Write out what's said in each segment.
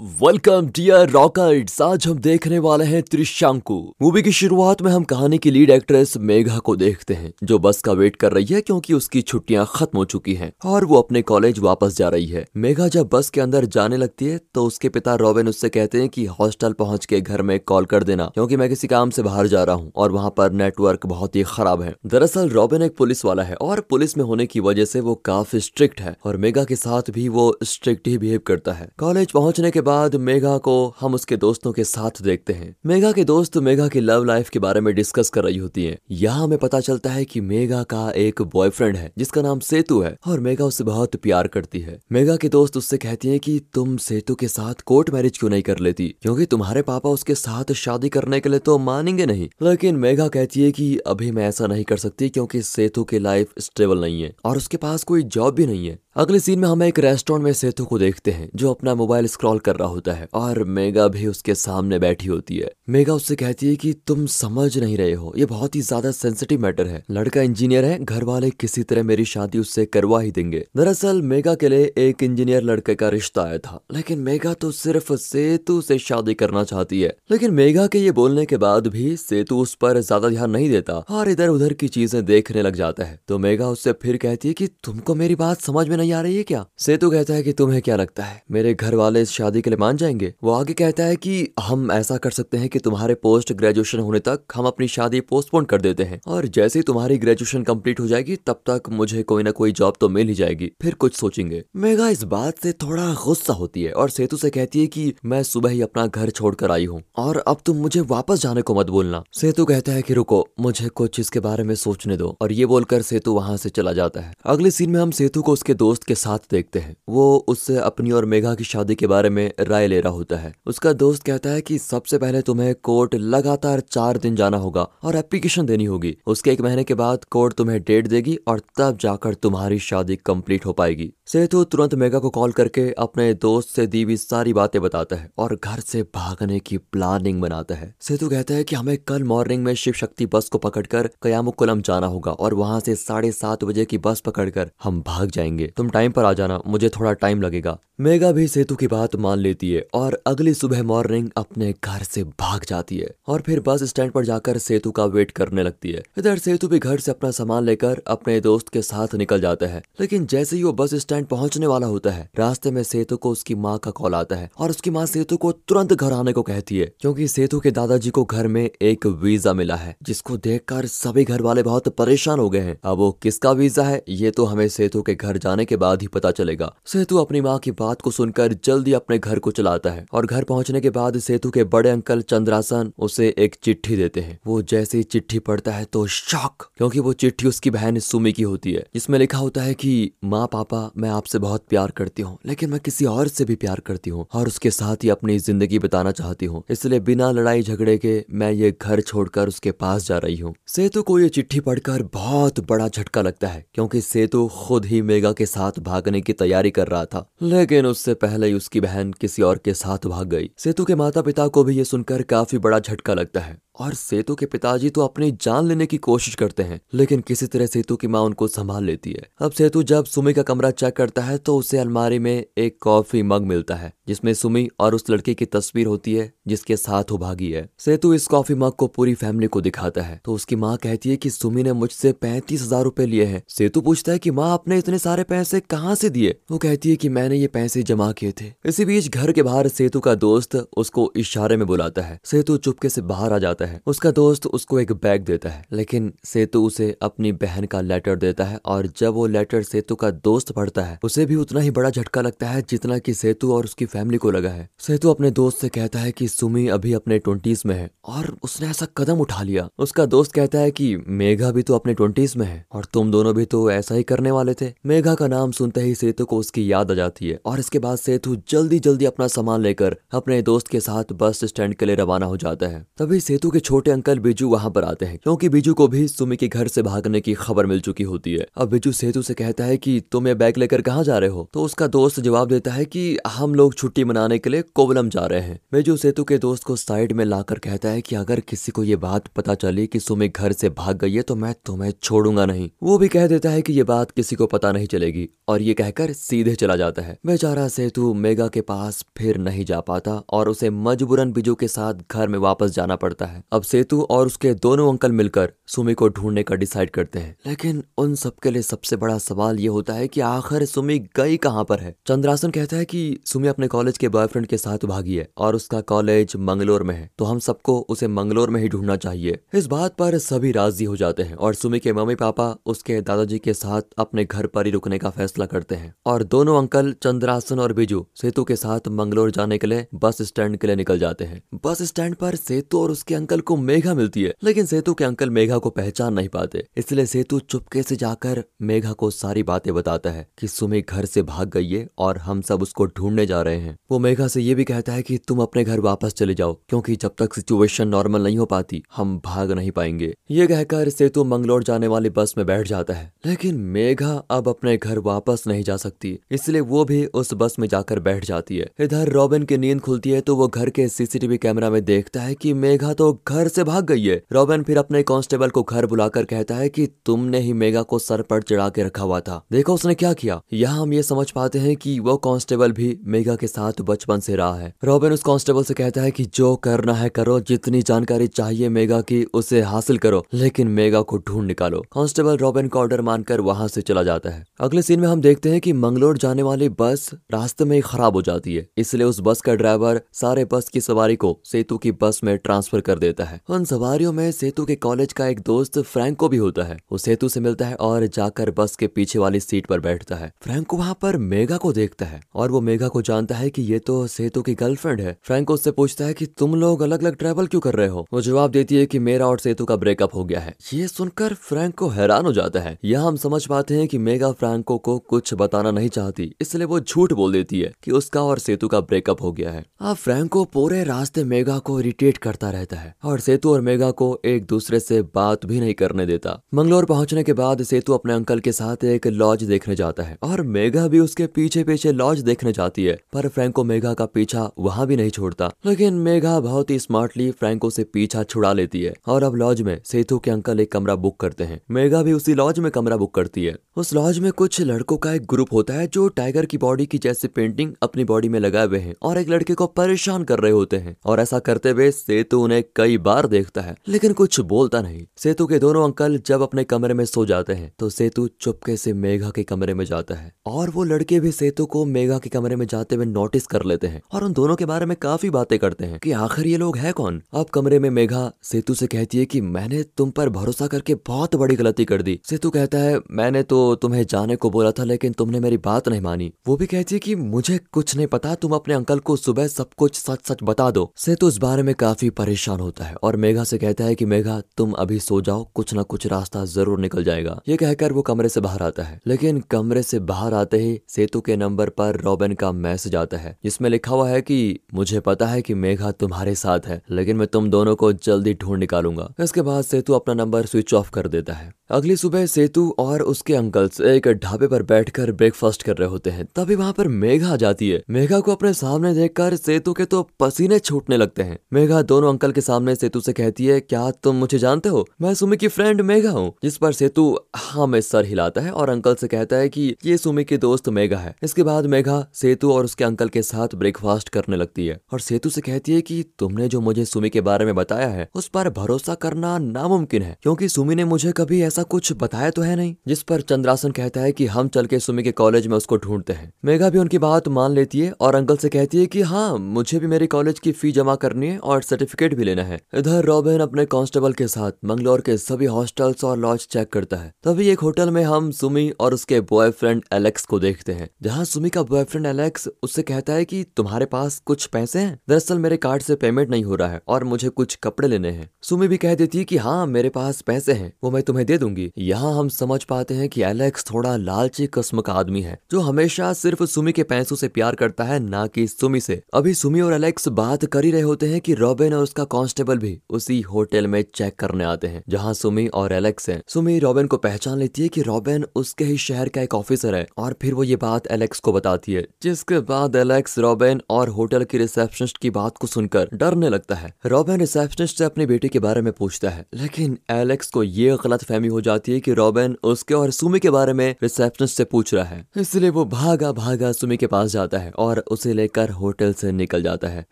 Welcome dear रॉकर्ट्स आज हम देखने वाले हैं त्रिशांकु। मूवी की शुरुआत में हम कहानी की लीड एक्ट्रेस मेघा को देखते हैं, जो बस का वेट कर रही है क्योंकि उसकी छुट्टियाँ खत्म हो चुकी हैं और वो अपने कॉलेज वापस जा रही है। मेघा जब बस के अंदर जाने लगती है तो उसके पिता रॉबिन उससे कहते हैं कि हॉस्टल पहुँच के घर में कॉल कर देना, क्योंकि मैं किसी काम से बाहर जा रहा हूँ और वहाँ पर नेटवर्क बहुत ही खराब है। दरअसल रॉबिन एक पुलिस वाला है और पुलिस में होने की वजह से वो काफ़ी स्ट्रिक्ट है और मेघा के साथ भी वो स्ट्रिक्ट ही बिहेव करता है। कॉलेज पहुँचने के बाद मेघा को हम उसके दोस्तों के साथ देखते हैं। मेघा के दोस्त मेघा की लव लाइफ के बारे में डिस्कस कर रही होती हैं। यहाँ हमें पता चलता है कि मेघा का एक बॉयफ्रेंड है, जिसका नाम सेतु है, और मेघा उससे बहुत प्यार करती है। मेघा के दोस्त उससे कहती है की तुम सेतु के साथ कोर्ट मैरिज क्यों नहीं कर लेती? क्योंकि तुम्हारे पापा उसके साथ शादी करने के लिए तो मानेंगे नहीं। लेकिन मेघा कहती है कि अभी मैं ऐसा नहीं कर सकती क्योंकि सेतु की लाइफ स्टेबल नहीं है, और उसके पास कोई जॉब भी नहीं है। अगले सीन में हम एक रेस्टोरेंट में सेतु को देखते हैं, जो अपना मोबाइल स्क्रॉल कर रहा होता है और मेगा भी उसके सामने बैठी होती है। मेगा उससे कहती है कि तुम समझ नहीं रहे हो, ये बहुत ही ज़्यादा सेंसिटिव मैटर है। लड़का इंजीनियर है घर वाले किसी तरह मेरी शादी उससे करवा ही देंगे। दरअसल मेगा के लिए एक इंजीनियर लड़के का रिश्ता आया था, लेकिन मेगा तो सिर्फ़ सेतु से शादी करना चाहती है। लेकिन मेगा के ये बोलने के बाद भी सेतु उस पर ज़्यादा ध्यान नहीं देता और इधर उधर की चीज़ें देखने लग जाता है। तो मेगा उससे फिर कहती है की तुमको मेरी बात समझ में नहीं आ रही है क्या? सेतु कहता है कि तुम्हें क्या लगता है? मेरे घर वाले इस शादी के लिए मान जाएँगे? वो आगे कहता है कि हम ऐसा कर सकते हैं कि तुम्हारे पोस्ट ग्रेजुएशन होने तक हम अपनी शादी पोस्टपोन कर देते हैं। और जैसे ही तुम्हारी ग्रेजुएशन कंप्लीट हो जाएगी, तब तक मुझे कोई ना कोई जॉब तो मिल ही जाएगी। फिर कुछ सोचेंगे। मेगा इस बात से थोड़ा गुस्सा होती है और सेतु से कहती है कि मैं सुबह ही अपना घर छोड़कर आई हूँ। और अब तुम मुझे वापस जाने को मत बोलना। सेतु कहता है कि रुको, मुझे कुछ इसके बारे में सोचने दो। और ये बोलकर सेतु वहाँ से चला जाता है। अगले सीन में हम सेतु को उसके दोस्त के साथ देखते हैं। वो उससे अपनी और मेघा की शादी के बारे में राय ले रहा होता है। उसका दोस्त कहता है कि सबसे पहले तुम्हें कोर्ट लगातार चार दिन जाना होगा और एप्लीकेशन देनी होगी। उसके एक महीने के बाद कोर्ट तुम्हें डेट देगी और तब जाकर तुम्हारी शादी कंप्लीट हो पाएगी। सेतु तुरंत मेगा को कॉल करके अपने दोस्त से दी हुई सारी बातें बताता है और घर से भागने की प्लानिंग बनाता है। सेतु कहता है कि हमें कल मॉर्निंग में शिव शक्ति बस को पकड़कर कयामुकुलम जाना होगा और वहाँ से साढ़े सात बजे की बस पकड़कर हम भाग जाएँगे। तुम टाइम पर आ जाना, मुझे थोड़ा टाइम लगेगा। मेगा भी सेतु की बात मान लेती है और अगली सुबह मॉर्निंग अपने घर से भाग जाती है और फिर बस स्टैंड पर जाकर सेतु का वेट करने लगती है। इधर सेतु भी घर से अपना सामान लेकर अपने दोस्त के साथ निकल जाता है, लेकिन जैसे ही वो बस स्टैंड पहुँचने वाला होता है, रास्ते में सेतु को उसकी माँ का कॉल आता है और उसकी माँ सेतु को तुरंत घर आने को कहती है, क्योंकि सेतु के दादाजी को घर में एक वीज़ा मिला है, जिसको देखकर सभी घर वाले बहुत परेशान हो गए हैं। अब वो किसका वीज़ा है, ये तो हमें सेतु के घर जाने के बाद ही पता चलेगा। सेतु अपनी माँ की बात को सुनकर जल्दी अपने घर को चलाता है और घर पहुँचने के बाद सेतु के बड़े अंकल चंद्रासन उसे एक चिट्ठी देते हैं। वो जैसे ही चिट्ठी पढ़ता है तो शॉक, क्योंकि वो चिट्ठी उसकी बहन सुमी की होती है। जिसमें लिखा होता है कि, माँ, पापा, मैं आपसे बहुत प्यार करती हूँ, लेकिन मैं किसी और से भी प्यार करती हूँ और उसके साथ ही अपनी ज़िंदगी बिताना चाहती हूँ। इसलिए बिना लड़ाई झगड़े के मैं ये घर छोड़कर उसके पास जा रही हूँ। सेतु को ये चिट्ठी पढ़कर बहुत बड़ा झटका लगता है, क्योंकि सेतु खुद ही मेगा के साथ भागने की तैयारी कर रहा था। लेकिन उससे पहले ही उसकी बहन किसी और के साथ भाग गई। सेतु के माता पिता को भी ये सुनकर काफ़ी बड़ा झटका लगता है। और सेतु के पिताजी तो अपनी जान लेने की कोशिश करते हैं, लेकिन किसी तरह सेतु की माँ उनको संभाल लेती है। अब सेतु जब सुमी का कमरा चेक करता है तो उसे अलमारी में एक कॉफ़ी मग मिलता है, जिसमें सुमी और उस लड़के की तस्वीर होती है, जिसके साथ वो भागी है। सेतु इस कॉफ़ी मग को पूरी फैमिली को दिखाता है। तो उसकी माँ कहती है की सुमी ने मुझसे पैंतीस हज़ार लिए हैं। सेतु पूछता है की माँ, आपने इतने सारे पैसे कहाँ से दिए? वो कहती है की मैंने ये पैसे जमा किए थे। इसी बीच घर के बाहर सेतु का दोस्त उसको इशारे में बुलाता है। सेतु चुपके से बाहर आ जाता है। उसका दोस्त उसको एक बैग देता है, लेकिन सेतु उसे अपनी बहन का लेटर देता है और जब वो लेटर सेतु का दोस्त पढ़ता है, उसे भी उतना ही बड़ा झटका लगता है जितना की सेतु और उसकी फैमिली को लगा है। सेतु अपने दोस्त से कहता है की सुमी अभी अपने ट्वेंटीज में है और उसने ऐसा कदम उठा लिया। उसका दोस्त कहता है की मेघा भी तो अपने ट्वेंटीज में है और तुम दोनों भी तो ऐसा ही करने वाले थे। मेघा का नाम सुनते ही सेतु को उसकी याद आ जाती है और इसके बाद सेतु जल्दी जल्दी अपना सामान लेकर अपने दोस्त के साथ बस स्टैंड के लिए रवाना हो जाता है। तभी सेतु के छोटे अंकल बिजू वहाँ पर आते हैं, क्योंकि बिजू को भी सुमी के घर से भागने की खबर मिल चुकी होती है। अब बिजू सेतु से कहता है कि, तुम ये बैग लेकर कहाँ जा रहे हो? तो उसका दोस्त जवाब देता है कि, हम लोग छुट्टी मनाने के लिए कोवलम जा रहे हैं। बिजू सेतु के दोस्त को साइड में लाकर कहता है कि, अगर किसी को ये बात पता चली कि सुमी घर से भाग गई है तो मैं तुम्हें छोड़ूँगा नहीं। वो भी कह देता है कि, ये बात किसी को पता नहीं चलेगी। और ये कहकर सीधे चला जाता है। बेचारा सेतु मेगा के पास फिर नहीं जा पाता और उसे मजबूरन बिजू के साथ घर में वापस जाना पड़ता है। अब सेतु और उसके दोनों अंकल मिलकर सुमी को ढूँढने का डिसाइड करते हैं। लेकिन उन सबके लिए सबसे बड़ा सवाल ये होता है कि आखिर सुमी गई कहाँ पर है? चंद्रासन कहता है कि सुमी अपने कॉलेज के बॉयफ्रेंड के साथ भागी है और उसका कॉलेज मंगलोर में है। तो हम सबको उसे मंगलोर में ही ढूंढना चाहिए। इस बात पर सभी राज़ी हो जाते हैं और सुमी के मम्मी पापा उसके दादाजी के साथ अपने घर पर ही रुकने का फैसला करते हैं। और दोनों अंकल चंद्रासन और बिजू सेतु के साथ मंगलोर जाने के लिए बस स्टैंड के लिए निकल जाते हैं। बस स्टैंड पर सेतु और उसके अंकल को मेघा मिलती है, लेकिन सेतु के अंकल मेघा को पहचान नहीं पाते। इसलिए सेतु चुपके से जाकर मेघा को सारी बातें बताता है कि सुमी घर से भाग गई है और हम सब उसको ढूँढने जा रहे हैं। वो मेघा से ये भी कहता है कि तुम अपने घर वापस चले जाओ, क्योंकि जब तक सिचुएशन नॉर्मल नहीं हो पाती, हम भाग नहीं पाएँगे। ये कहकर सेतु मंगलोर जाने वाली बस में बैठ जाता है, लेकिन मेघा अब अपने घर वापस नहीं जा सकती। इसलिए वो भी उस बस में जाकर बैठ जाती है। इधर रॉबिन की नींद खुलती है तो वो घर के सीसीटीवी कैमरा में देखता है कि मेघा तो घर से भाग गई है। रॉबिन फिर अपने कांस्टेबल को घर बुलाकर कहता है कि तुमने ही मेघा को सर पर चढ़ा के रखा हुआ था। देखो उसने क्या किया। यहाँ हम ये समझ पाते हैं कि वो कांस्टेबल भी मेघा के साथ बचपन से रहा है। रॉबिन उस कांस्टेबल से कहता है कि जो करना है करो, जितनी जानकारी चाहिए मेगा की, उसे हासिल करो, लेकिन मेगा को ढूंढ निकालो। कांस्टेबल रॉबिन का ऑर्डर मानकर वहाँ से चला जाता है। अगले सीन में हम देखते हैं कि मंगलोर जाने वाली बस रास्ते में ही खराब हो जाती है। इसलिए उस बस का ड्राइवर सारे बस की सवारी को सेतु की बस में ट्रांसफ़र कर देता है। उन सवारियों में सेतु के कॉलेज का एक दोस्त फ्रैंको भी होता है। वो सेतु से मिलता है और जाकर बस के पीछे वाली सीट पर बैठता है। फ्रैंको वहाँ पर मेगा को देखता है और वो मेगा को जानता है की ये तो सेतु की गर्लफ्रेंड है। फ्रैंको उससे पूछता है की तुम लोग अलग अलग ट्रेवल क्यों कर रहे हो? वो जवाब देती है की मेरा और सेतु का ब्रेकअप हो गया है। ये सुनकर फ्रैंको हैरान हो जाता है। यह हम समझ पाते हैं की मेगा फ्रैंको को कुछ बताना नहीं चाहती। इसलिए वो झूठ बोल देती है कि उसका और सेतु का ब्रेकअप हो गया है। अब फ्रैंको पूरे रास्ते मेगा को इरिटेट करता रहता है और सेतु और मेगा को एक दूसरे से बात भी नहीं करने देता। मंगलोर पहुँचने के बाद सेतु अपने अंकल के साथ एक लॉज देखने जाता है और मेगा भी उसके पीछे पीछे लॉज देखने जाती है, पर फ्रैंको मेगा का पीछा वहाँ भी नहीं छोड़ता। लेकिन मेघा बहुत ही स्मार्टली फ्रैंको से पीछा छुड़ा लेती है और अब लॉज में सेतु के अंकल एक कमरा बुक करते हैं। मेगा भी उसी लॉज में कमरा बुक करती है। उस लॉज में कुछ लड़कों का एक ग्रुप होता है जो टाइगर की बॉडी की जैसी पेंटिंग अपनी बॉडी में लगाए हुए हैं और एक लड़के को परेशान कर रहे होते हैं और ऐसा करते हुए सेतु उन्हें कई बार देखता है, लेकिन कुछ बोलता नहीं। सेतु के दोनों अंकल जब अपने कमरे में सो जाते हैं तो सेतु चुपके से मेघा के कमरे में जाता है और वो लड़के भी सेतु को मेघा के कमरे में जाते हुए नोटिस कर लेते हैं और उन दोनों के बारे में काफ़ी बातें करते हैं कि आखिर ये लोग है कौन? अब कमरे में मेघा सेतु से कहती है कि मैंने तुम पर भरोसा करके बहुत बड़ी गलती कर दी। सेतु कहता है, मैंने तो तुम्हें जाने को बोला था, लेकिन तुमने मेरी बात नहीं मानी। वो भी कहती है कि मुझे कुछ नहीं पता, तुम अपने अंकल को सुबह सब कुछ सच सच बता दो। सेतु इस बारे में काफ़ी परेशान होता है और मेघा से कहता है कि मेघा, तुम अभी सो जाओ, कुछ ना कुछ रास्ता ज़रूर निकल जाएगा। ये कहकर वो कमरे से बाहर आता है। लेकिन कमरे से बाहर आते ही सेतु के नंबर पर रॉबिन का मैसेज आता है, जिसमें लिखा हुआ है कि, मुझे पता है कि मेघा तुम्हारे साथ है, लेकिन मैं तुम दोनों को जल्दी ढूंढ निकालूँगा। इसके बाद सेतु अपना नंबर स्विच ऑफ़ कर देता है। अगली सुबह सेतु और उसके अंकल्स एक ढाबे पर बैठकर ब्रेकफास्ट कर रहे होते हैं। तभी पर मेघा आ जाती है। मेघा को अपने सामने देखकर सेतु के तो पसीने छूटने लगते हैं। मेघा दोनों अंकल के सामने सेतु से कहती है, क्या तुम मुझे जानते हो? मैं सुमी की फ्रेंड मेघा हूँ, जिस पर सेतु हाँ में सर हिलाता है और अंकल से कहता है कि ये सुमी की दोस्त मेघा है। इसके बाद मेघा सेतु और उसके अंकल के साथ ब्रेकफास्ट करने लगती है और सेतु से कहती है कि तुमने जो मुझे सुमी के बारे में बताया है, उस पर भरोसा करना नामुमकिन है, क्योंकि सुमी ने मुझे कभी ऐसा कुछ बताया तो है नहीं, जिस पर चंद्रासन कहता है कि हम चल के सुमी के कॉलेज में उसको ढूंढते हैं। मेघा भी उनकी बात मान लेती है और अंकल से कहती है कि हाँ मुझे भी मेरे कॉलेज की फ़ी जमा करनी है और सर्टिफिकेट भी लेना है। इधर रॉबिन अपने कांस्टेबल के साथ मंगलोर के सभी हॉस्टल्स और लॉज चेक करता है। तभी एक होटल में हम सुमी और उसके बॉयफ्रेंड एलेक्स को देखते हैं। जहाँ सुमी का बॉयफ्रेंड एलेक्स उससे कहता है की तुम्हारे पास कुछ पैसे है? दरअसल मेरे कार्ड से पेमेंट नहीं हो रहा है और मुझे कुछ कपड़े लेने हैं। सुमी भी कह देती है की हाँ मेरे पास पैसे है, वो मैं तुम्हें दे दूँगी। यहाँ हम समझ पाते हैं की एलेक्स थोड़ा लालची किस्म का आदमी है, जो हमेशा सिर्फ़ सुमी के पैसों से प्यार करता है, ना कि सुमी से। अभी सुमी और एलेक्स बात कर ही रहे होते हैं कि रॉबिन और उसका कांस्टेबल भी उसी होटल में चेक करने आते हैं, जहाँ सुमी और एलेक्स हैं। सुमी रॉबिन को पहचान लेती है कि रॉबिन उसके ही शहर का एक ऑफिसर है, और फिर वो ये बात एलेक्स को बताती है, जिसके बाद एलेक्स रॉबिन और होटल की रिसेप्शनिस्ट की बात को सुनकर डरने लगता है। रॉबिन रिसेप्शनिस्ट से अपनी बेटी के बारे में पूछता है, लेकिन एलेक्स को ये गलत फहमी हो जाती है कि रॉबिन उसके और सुमी के बारे में रिसेप्शनिस्ट से पूछ रहा है। इसलिए वो भागा भागा सुमी के पास जाता है और उसे लेकर होटल से निकल जाता है।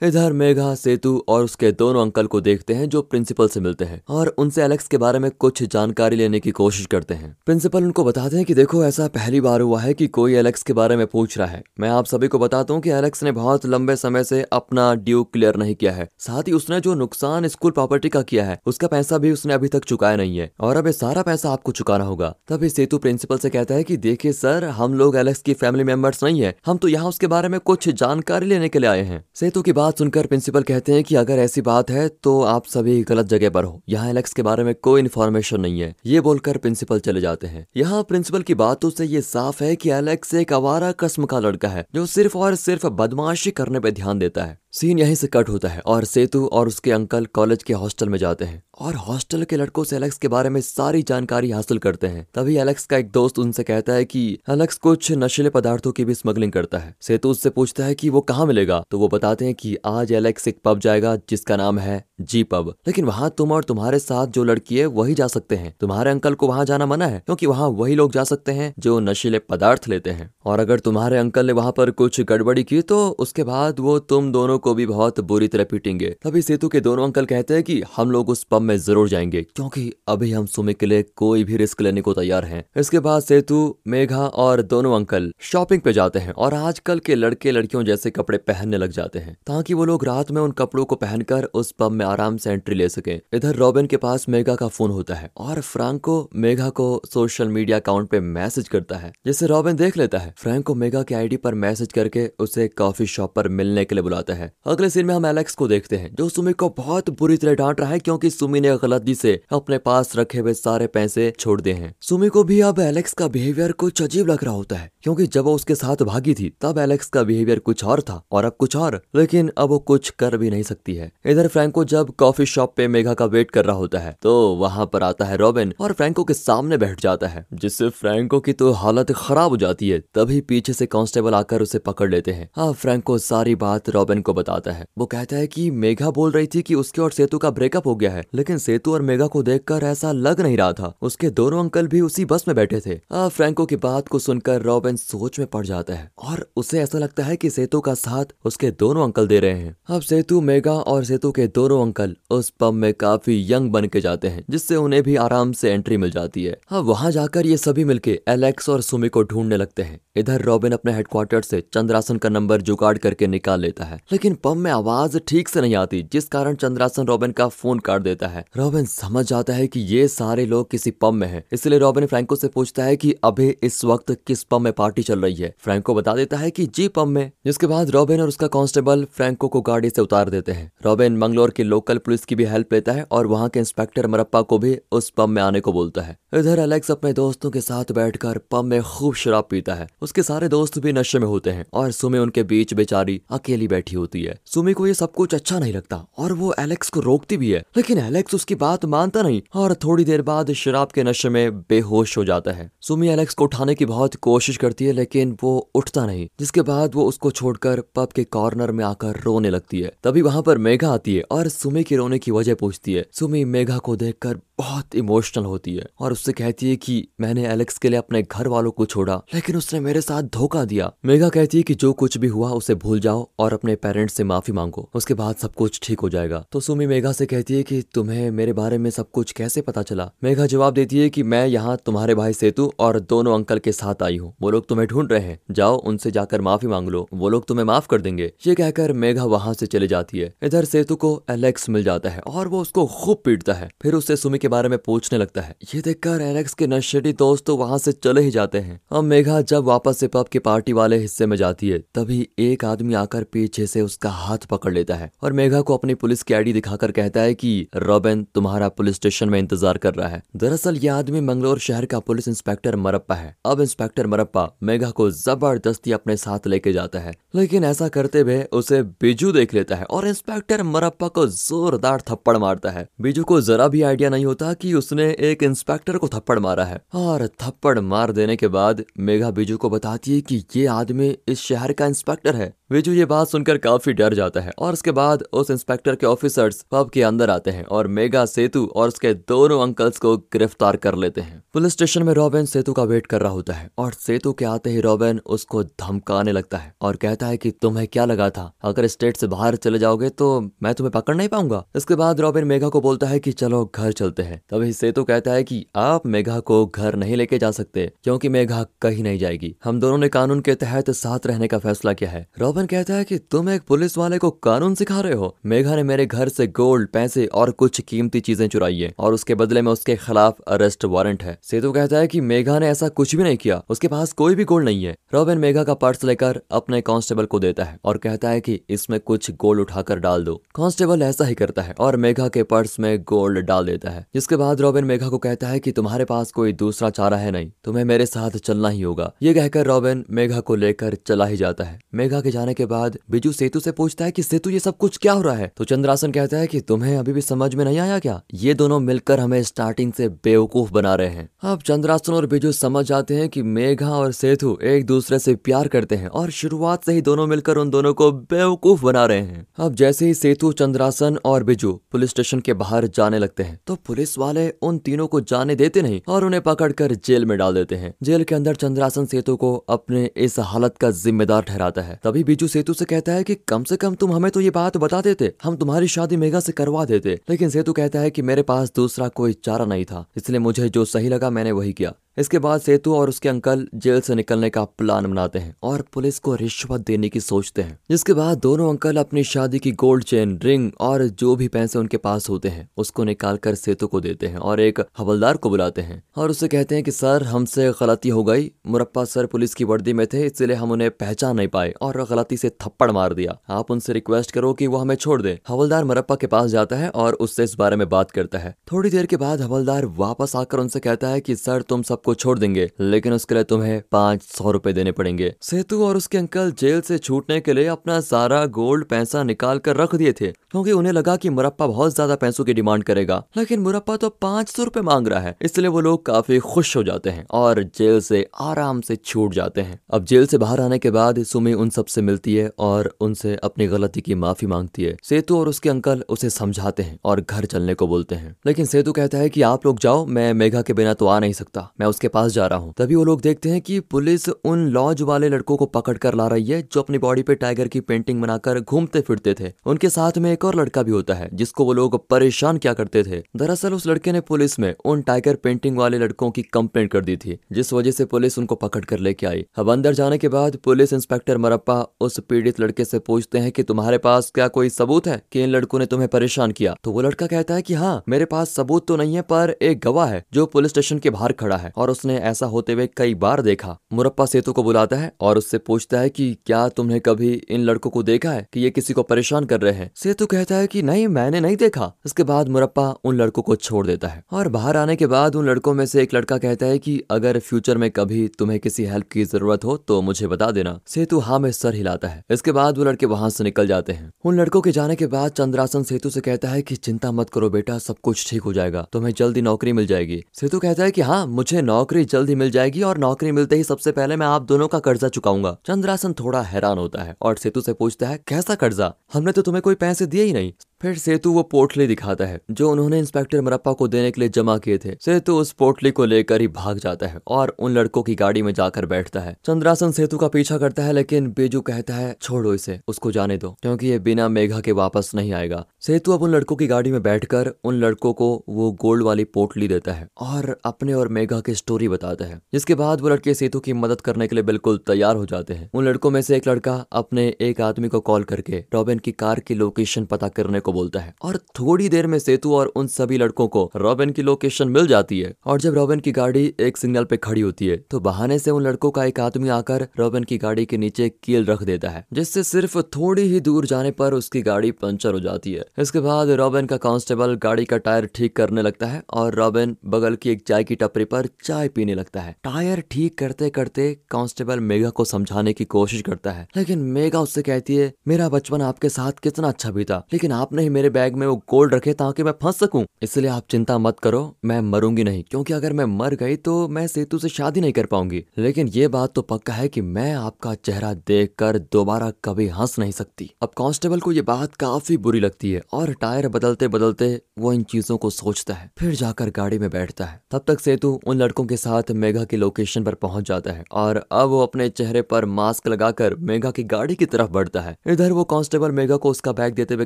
इधर मेघा, सेतु और उसके दोनों अंकल को देखते हैं, जो प्रिंसिपल से मिलते हैं और उनसे एलेक्स के बारे में कुछ जानकारी लेने की कोशिश करते हैं। प्रिंसिपल उनको बताते हैं कि देखो, ऐसा पहली बार हुआ है कि कोई एलेक्स के बारे में पूछ रहा है। मैं आप सभी को बताता हूँ कि एलेक्स ने बहुत लंबे समय से अपना ड्यू क्लियर नहीं किया है। साथ ही उसने जो नुकसान स्कूल प्रॉपर्टी का किया है, उसका पैसा भी उसने अभी तक चुकाया नहीं है। और अब ये सारा पैसा आपको चुकाना होगा। तभी सेतु प्रिंसिपल से कहता है कि, देखिए सर, हम लोग एलेक्स की फैमिली मेंबर्स नहीं है। हम तो यहाँ उसके बारे में कुछ जानकारी लेने के लिए आए हैं। सेतु की बात सुनकर प्रिंसिपल कहते हैं की अगर ऐसी बात है तो आप सभी गलत जगह पर हो। यहाँ एलेक्स के बारे में कोई इन्फॉर्मेशन नहीं है। ये बोलकर प्रिंसिपल चले जाते हैं। यहाँ प्रिंसिपल की बातों से ये साफ़ है की एलेक्स एक अवारा कस्म का लड़का है, जो सिर्फ़ और सिर्फ़ बदमाशी करने पर ध्यान देता है। सीन यहीं से कट होता है और सेतु और उसके अंकल कॉलेज के हॉस्टल में जाते हैं। और हॉस्टल के लड़कों से एलेक्स के बारे में सारी जानकारी हासिल करते हैं। तभी एलेक्स का एक दोस्त उनसे कहता है कि एलेक्स कुछ नशीले पदार्थों की भी स्मगलिंग करता है। सेतु उससे पूछता है कि वो कहाँ मिलेगा? तो वो बताते हैं कि आज एलेक्स एक पब जाएगा जिसका नाम है जी पब लेकिन वहाँ तुम और तुम्हारे साथ जो लड़की है, वही जा सकते हैं। तुम्हारे अंकल को वहाँ जाना मना है, क्योंकि वहाँ वही लोग जा सकते हैं जो नशीले पदार्थ लेते हैं। और अगर तुम्हारे अंकल ने वहाँ पर कुछ गड़बड़ी की तो उसके बाद वो तुम दोनों को भी बहुत बुरी तरह पीटेंगे। तभी सेतु के दोनों अंकल कहते हैं कि हम लोग उस पब में ज़रूर जाएँगे, क्योंकि अभी हम सुमी के लिए कोई भी रिस्क लेने को तैयार है। इसके बाद सेतु, मेघा और दोनों अंकल शॉपिंग पे जाते हैं और आजकल के लड़के लड़कियों जैसे कपड़े पहनने लग जाते हैं, ताकि वो लोग रात में उन कपड़ों को पहनकर उस पब में आराम से एंट्री ले सके। इधर रॉबिन के पास मेघा का फ़ोन होता है और फ्रांको मेघा को सोशल मीडिया अकाउंट पे मैसेज करता है, जिसे रॉबिन देख लेता है। फ्रैंको मेघा के आईडी पर मैसेज करके उसे कॉफ़ी शॉप पर मिलने के लिए बुलाता है। अगले सीन में हम एलेक्स को देखते हैं, जो सुमी को बहुत बुरी तरह डांट रहा है क्योंकि सुमी ने गलती से अपने पास रखे हुए सारे पैसे छोड़ दिए हैं। सुमी को भी अब एलेक्स का बिहेवियर कुछ अजीब लग रहा होता है, क्योंकि जब वो उसके साथ भागी थी, तब एलेक्स का बिहेवियर कुछ और था और अब कुछ और, लेकिन अब वो कुछ कर भी नहीं सकती है। इधर फ्रैंको जब कॉफ़ी शॉप पे मेघा का वेट कर रहा होता है तो वहाँ पर आता है रॉबिन और फ्रैंको के सामने बैठ जाता है, जिससे फ्रैंको की तो हालत खराब हो जाती है, तभी पीछे से कांस्टेबल आकर उसे पकड़ लेते हैं। अब फ्रैंको सारी बात रॉबिन को बताता है। वो कहता है कि मेघा बोल रही थी कि उसके और सेतु का ब्रेकअप हो गया है, लेकिन सेतु और मेघा को देखकर ऐसा लग नहीं रहा था। उसके दोनों अंकल भी उसी बस में बैठे थे। फ्रैंको की बात को सुनकर रॉबिन सोच में पड़ जाता है, और उसे ऐसा लगता है कि सेतु का साथ उसके दोनों अंकल दे रहे हैं। अब सेतु, मेघा और सेतु के दोनों अंकल उस पब में काफ़ी यंग बन के जाते हैं, जिससे उन्हें भी आराम से एंट्री मिल जाती है। अब वहाँ जाकर ये सभी मिलके एलेक्स और सुमी को ढूँढने लगते हैं। इधर रॉबिन अपने हेडक्वार्टर से चंद्रासन का नंबर जुगाड़ करके निकाल लेता है, लेकिन पब में आवाज़ ठीक से नहीं आती, जिस कारण चंद्रासन रॉबिन का फ़ोन काट देता है। रॉबिन समझ जाता है कि ये सारे लोग किसी पब में हैं। इसलिए रॉबिन फ्रैंको से पूछता है कि अभी इस वक्त किस पब में पार्टी चल रही है। फ्रैंको बता देता है कि जी पब में। जिसके बाद रॉबिन और उसका कांस्टेबल फ्रैंको को गाड़ी से उतार देते हैं। रॉबिन मंगलोर की लोकल पुलिस की भी हेल्प लेता है और वहाँ के इंस्पेक्टर मरप्पा को भी उस पब में आने को बोलता है। इधर एलेक्स अपने दोस्तों के साथ बैठकर पब में खूब शराब पीता है। उसके सारे दोस्त भी नशे में होते हैं और सुमे उनके बीच बेचारी अकेली बैठी होती है। सुमी को ये सब कुछ अच्छा नहीं लगता और वो एलेक्स को रोकती भी है। लेकिन एलेक्स उसकी बात मानता नहीं और थोड़ी देर बाद शराब के नशे में बेहोश हो जाता है। सुमी एलेक्स को उठाने की बहुत कोशिश करती है, लेकिन वो उठता नहीं। जिसके बाद वो उसको छोड़कर पब के कॉर्नर में आकर रोने लगती है। तभी वहाँ पर मेघा आती है और सुमी के रोने की वजह पूछती है। सुमी मेघा को देखकर बहुत इमोशनल होती है और उससे कहती है कि मैंने एलेक्स के लिए अपने घर वालों को छोड़ा, लेकिन उसने मेरे साथ धोखा दिया। मेघा कहती है कि जो कुछ भी हुआ, उसे भूल जाओ और अपने पेरेंट्स से माफ़ी मांगो। उसके बाद सब कुछ ठीक हो जाएगा। तो सुमी मेघा से कहती है कि तुम्हें मेरे बारे में सब कुछ कैसे पता चला? मेघा जवाब देती है कि मैं यहाँ तुम्हारे भाई सेतु और दोनों अंकल के साथ आई हूँ। वो लोग तुम्हें ढूंढ रहे हैं। जाओ, उनसे जाकर माफ़ी मांग लो। वो लोग तुम्हें माफ़ कर देंगे। ये कहकर मेघा वहाँ से चले जाती है। इधर सेतु को एलेक्स मिल जाता है और वो उसको खूब पीटता है। फिर उससे सुमी के बारे में पूछने लगता है। ये देखकर एलेक्स के नशेड़ी दोस्त तो वहाँ से चले ही जाते हैं। अब मेघा जब वापस से पब के पार्टी वाले हिस्से में जाती है, तभी एक आदमी आकर पीछे से उसका हाथ पकड़ लेता है और मेघा को अपनी पुलिस की आईडी दिखाकर कहता है कि, रॉबिन, तुम्हारा पुलिस स्टेशन में इंतज़ार कर रहा है। दरअसल ये आदमी मंगलोर शहर का पुलिस इंस्पेक्टर मरप्पा है। अब इंस्पेक्टर मरप्पा मेघा को ज़बरदस्ती अपने साथ लेके जाता है, लेकिन ऐसा करते हुए उसे बिजू देख लेता है और इंस्पेक्टर मरप्पा को जोरदार थप्पड़ मारता है। बिजू को जरा भी आइडिया नहीं होता कि उसने एक इंस्पेक्टर को थप्पड़ मारा है और थप्पड़ मार देने के बाद मेघा बीजू को बताती है कि ये आदमी इस शहर का इंस्पेक्टर है। विजू, ये बात सुनकर काफ़ी डर जाता है और उसके बाद उस इंस्पेक्टर के ऑफिसर्स पब के अंदर आते हैं और मेगा सेतु और उसके दोनों अंकल्स को गिरफ़्तार कर लेते हैं। पुलिस स्टेशन में रॉबिन सेतु का वेट कर रहा होता है और सेतु के आते ही रॉबिन उसको धमकाने लगता है और कहता है कि तुम्हें क्या लगा था? अगर स्टेट से बाहर चले जाओगे तो मैं तुम्हें पकड़ नहीं पाऊँगा। इसके बाद रॉबिन मेघा को बोलता है की चलो घर चलते हैं। तभी सेतु कहता है की आप मेघा को घर नहीं लेके जा सकते, क्योंकि मेघा कहीं नहीं जाएगी। हम दोनों ने कानून के तहत साथ रहने का फैसला किया है। रॉबिन कहता है कि तुम एक पुलिस वाले को कानून सिखा रहे हो। मेघा ने मेरे घर से गोल्ड, पैसे और कुछ कीमती चीज़ें चुराई है और उसके बदले में उसके खिलाफ अरेस्ट वारंट है। सेतु कहता है कि मेघा ने ऐसा कुछ भी नहीं किया। उसके पास कोई भी गोल्ड नहीं है। रॉबिन मेघा का पर्स लेकर अपने कांस्टेबल को देता है और कहता है कि इसमें कुछ गोल्ड उठाकर डाल दो। कांस्टेबल ऐसा ही करता है और मेघा के पर्स में गोल्ड डाल देता है। जिसके बाद रॉबिन मेघा को कहता है कि तुम्हारे पास कोई दूसरा चारा है नहीं। तुम्हें मेरे साथ चलना ही होगा। ये कहकर रॉबिन मेघा को लेकर चला ही जाता है। मेघा के जाने के बाद बिजू सेतु से पूछता है कि, सेतु, ये सब कुछ क्या हो रहा है? तो चंद्रासन कहता है कि, तुम्हें अभी भी समझ में नहीं आया क्या? ये दोनों मिलकर हमें स्टार्टिंग से बेवकूफ़ बना रहे हैं. अब चंद्रासन और बिजू समझ जाते हैं कि मेघा और सेतु एक दूसरे से प्यार करते हैं और शुरुआत से ही दोनों मिलकर उन दोनों को बेवकूफ़ बना रहे हैं। अब जैसे ही सेतु, चंद्रासन और बिजू पुलिस स्टेशन के बाहर जाने लगते हैं तो पुलिस वाले उन तीनों को जाने देते नहीं और उन्हें पकड़कर जेल में डाल देते हैं। जेल के अंदर चंद्रासन सेतु को अपने इस हालत का जिम्मेदार ठहराता है। तभी बिजू सेतु से कहता है कि कम से कम तुम हमें तो ये बात बता देते। हम तुम्हारी शादी मेघा से करवा देते। लेकिन सेतु कहता है कि मेरे पास दूसरा कोई चारा नहीं था, इसलिए मुझे जो सही लगा मैंने वही किया। इसके बाद सेतु और उसके अंकल जेल से निकलने का प्लान बनाते हैं और पुलिस को रिश्वत देने की सोचते हैं। जिसके बाद दोनों अंकल अपनी शादी की गोल्ड चेन, रिंग और जो भी पैसे उनके पास होते हैं, उसको निकाल कर सेतु को देते हैं और एक हवलदार को बुलाते हैं और उसे कहते हैं कि, सर, हमसे गलती हो गई। मुरप्पा सर पुलिस की वर्दी में थे, इसलिए हम उन्हें पहचान नहीं पाए और गलती से थप्पड़ मार दिया। आप उनसे रिक्वेस्ट करो कि वो हमें छोड़ दे। हवलदार मुरप्पा के पास जाता है और उससे इस बारे में बात करता है। थोड़ी देर के बाद हवलदार वापस आकर उनसे कहता है कि, सर, तुम सबको छोड़ देंगे, लेकिन उसके लिए तुम्हें पाँच सौ रूपए देने पड़ेंगे। सेतु और उसके अंकल जेल से छूटने के लिए अपना सारा गोल्ड पैसा निकाल कर रख दिए थे, क्योंकि उन्हें लगा कि मुरप्पा बहुत ज़्यादा पैसों की डिमांड करेगा। लेकिन मुरप्पा तो पाँच सौ रूपए मांग रहा है, इसलिए वो लोग काफ़ी खुश हो जाते हैं और जेल से आराम से छूट जाते हैं। अब जेल से बाहर आने के बाद सुमी उन सबसे मिलती है और उनसे अपनी गलती की माफ़ी मांगती है। सेतु और उसके अंकल उसे समझाते हैं और घर चलने को बोलते हैं। लेकिन सेतु कहता है कि आप लोग जाओ, मैं मेघा के बिना तो आ नहीं सकता। मैं उसके पास जा रहा हूँ। तभी वो लोग देखते हैं कि पुलिस उन लॉज वाले लड़कों को पकड़ कर ला रही है, जो अपनी बॉडी पे टाइगर की पेंटिंग बनाकर घूमते फिरते थे। उनके साथ में एक और लड़का भी होता है, जिसको वो लोग परेशान क्या करते थे। दरअसल उस लड़के ने पुलिस में उन टाइगर पेंटिंग वाले लड़कों की कंप्लेंट कर दी थी, जिस वजह से पुलिस उनको पकड़ कर लेके आई। अब अंदर जाने के बाद पुलिस इंस्पेक्टर मरप्पा उस पीड़ित लड़के से पूछते हैं कि तुम्हारे पास क्या कोई सबूत है कि इन लड़कों ने तुम्हें परेशान किया? तो वो लड़का कहता है कि हाँ मेरे पास सबूत तो नहीं है, पर एक गवाह है जो पुलिस स्टेशन के बाहर खड़ा है और उसने ऐसा होते हुए कई बार देखा। मुरप्पा सेतु को बुलाता है और उससे पूछता है की क्या तुमने कभी इन लड़कों को देखा है कि ये किसी को परेशान कर रहे हैं? सेतु कहता है की नहीं, मैंने नहीं देखा। इसके बाद मुरप्पा उन लड़कों को छोड़ देता है और बाहर आने के बाद उन लड़कों में से एक लड़का कहता है की अगर फ्यूचर में कभी तुम्हें किसी हेल्प की ज़रूरत हो तो मुझे बता देना। सेतु हाँ में सर हिलाता है। इसके बाद वो लड़के वहाँ से निकल जाते हैं। उन लड़कों के जाने के बाद चंद्रासन सेतु से कहता है कि, चिंता मत करो बेटा, सब कुछ ठीक हो जाएगा। तुम्हें जल्दी नौकरी मिल जाएगी। सेतु कहता है की हाँ मुझे नौकरी जल्दी मिल जाएगी और नौकरी मिलते ही सबसे पहले मैं आप दोनों का कर्जा चुकाऊँगा। चंद्रासन थोड़ा हैरान होता है और सेतु से पूछता है, कैसा कर्जा? हमने तो तुम्हें कोई पैसे दिए ही नहीं। फिर सेतु वो पोटली दिखाता है, जो उन्होंने इंस्पेक्टर मरप्पा को देने के लिए जमा किए थे। सेतु उस पोटली को लेकर ही भाग जाता है और उन लड़कों की गाड़ी में जाकर बैठता है। चंद्रासन सेतु का पीछा करता है, लेकिन बेजू कहता है, छोड़ो इसे, उसको जाने दो, क्योंकि ये बिना मेघा के वापस नहीं आएगा। सेतु अब उन लड़कों की गाड़ी में बैठकर उन लड़कों को वो गोल्ड वाली पोटली देता है और अपने और मेघा की स्टोरी बताता है, जिसके बाद वो लड़के सेतु की मदद करने के लिए बिल्कुल तैयार हो जाते हैं। उन लड़कों में से एक लड़का अपने एक आदमी को कॉल करके रॉबिन की कार की लोकेशन पता करने को बोलता है। और थोड़ी देर में सेतु और उन सभी लड़कों को रॉबिन की लोकेशन मिल जाती है। और जब रॉबिन की गाड़ी एक सिग्नल पे खड़ी होती है तो बहाने से उन लड़कों का एक आदमी आकर रॉबिन की गाड़ी के नीचे कील रख देता है, जिससे सिर्फ़ थोड़ी ही दूर जाने पर उसकी गाड़ी पंचर हो जाती है। इसके बाद रॉबिन का कांस्टेबल गाड़ी का टायर ठीक करने लगता है और रॉबिन बगल की एक चाय की टपरी पर चाय पीने लगता है। टायर ठीक करते करते कांस्टेबल मेगा को समझाने की कोशिश करता है, लेकिन मेगा उससे कहती है, मेरा बचपन आपके साथ कितना अच्छा बीता, लेकिन आपने आपने ही मेरे बैग में वो गोल्ड रखे ताकि मैं फंस सकूँ। इसलिए आप चिंता मत करो, मैं मरूँगी नहीं, क्योंकि अगर मैं मर गई तो मैं सेतु से शादी नहीं कर पाऊँगी। लेकिन ये बात तो पक्का है कि मैं आपका चेहरा देखकर दोबारा कभी हंस नहीं सकती। अब कांस्टेबल को ये बात काफ़ी बुरी लगती है और टायर बदलते बदलते वो इन चीज़ों को सोचता है, फिर जाकर गाड़ी में बैठता है। तब तक सेतु उन लड़कों के साथ मेघा की लोकेशन पर पहुँच जाता है और अब वो अपने चेहरे पर मास्क लगाकर मेघा की गाड़ी की तरफ़ बढ़ता है। इधर वो कांस्टेबल मेघा को उसका बैग देते हुए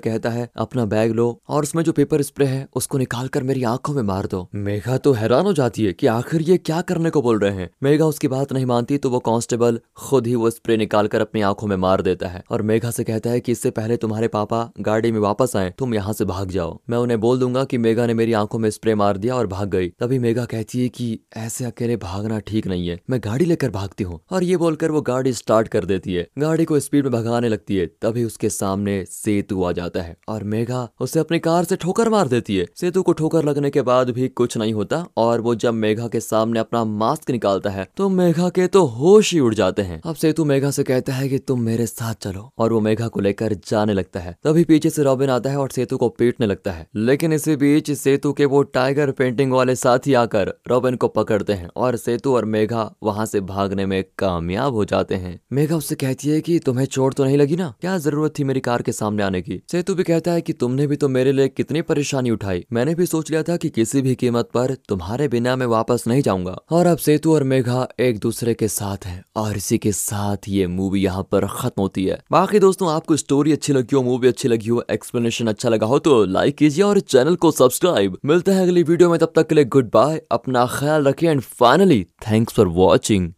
कहता है अपना बैग लो और उसमें जो पेपर स्प्रे है, उसको निकाल कर मेरी आँखों में मार दो। मेघा तो हैरान हो जाती है कि आखिर ये क्या करने को बोल रहे हैं। मेघा उसकी बात नहीं मानती तो वो कांस्टेबल खुद ही वो स्प्रे निकाल कर अपनी आँखों में मार देता है और मेघा से कहता है कि इससे पहले तुम्हारे पापा गाड़ी में वापस आए, तुम यहाँ से भाग जाओ। मैं उन्हें बोल दूँगा कि मेघा ने मेरी आँखों में स्प्रे मार दिया और भाग गई। तभी मेघा कहती है कि ऐसे अकेले भागना ठीक नहीं है। मैं गाड़ी लेकर भागती हूँ और ये बोलकर वो गाड़ी स्टार्ट कर देती है। गाड़ी को स्पीड में भगाने लगती है, तभी उसके सामने सेतु आ जाता है और मेघा उसे अपनी कार से ठोकर मार देती है। सेतु को ठोकर लगने के बाद भी कुछ नहीं होता और वो जब मेघा के सामने अपना मास्क निकालता है तो मेघा के तो होश ही उड़ जाते हैं। अब सेतु मेघा से कहता है कि तुम मेरे साथ चलो और वो मेघा को लेकर जाने लगता है। तभी पीछे से रॉबिन आता है और सेतु को पीटने लगता है। लेकिन इसी बीच सेतु के वो टाइगर पेंटिंग वाले साथी आकर रॉबिन को पकड़ते हैं और सेतु और मेघा वहाँ से भागने में कामयाब हो जाते हैं। मेघा उससे कहती है कि तुम्हें चोट तो नहीं लगी ना? क्या ज़रूरत थी मेरी कार के सामने आने की? सेतु भी कहता है कि तुमने भी तो मेरे लिए कितनी परेशानी उठाई। मैंने भी सोच लिया था कि किसी भी कीमत पर तुम्हारे बिना मैं वापस नहीं जाऊँगा। और अब सेतु और मेघा एक दूसरे के साथ हैं, और इसी के साथ ये मूवी यहाँ पर खत्म होती है। बाकी दोस्तों, आपको स्टोरी अच्छी लगी हो मूवी अच्छी लगी हो एक्सप्लेनेशन अच्छा लगा हो तो लाइक कीजिए और चैनल को सब्सक्राइब मिलते हैं अगली वीडियो में, तब तक के लिए गुड बाय अपना ख्याल रखिए and finally thanks for watching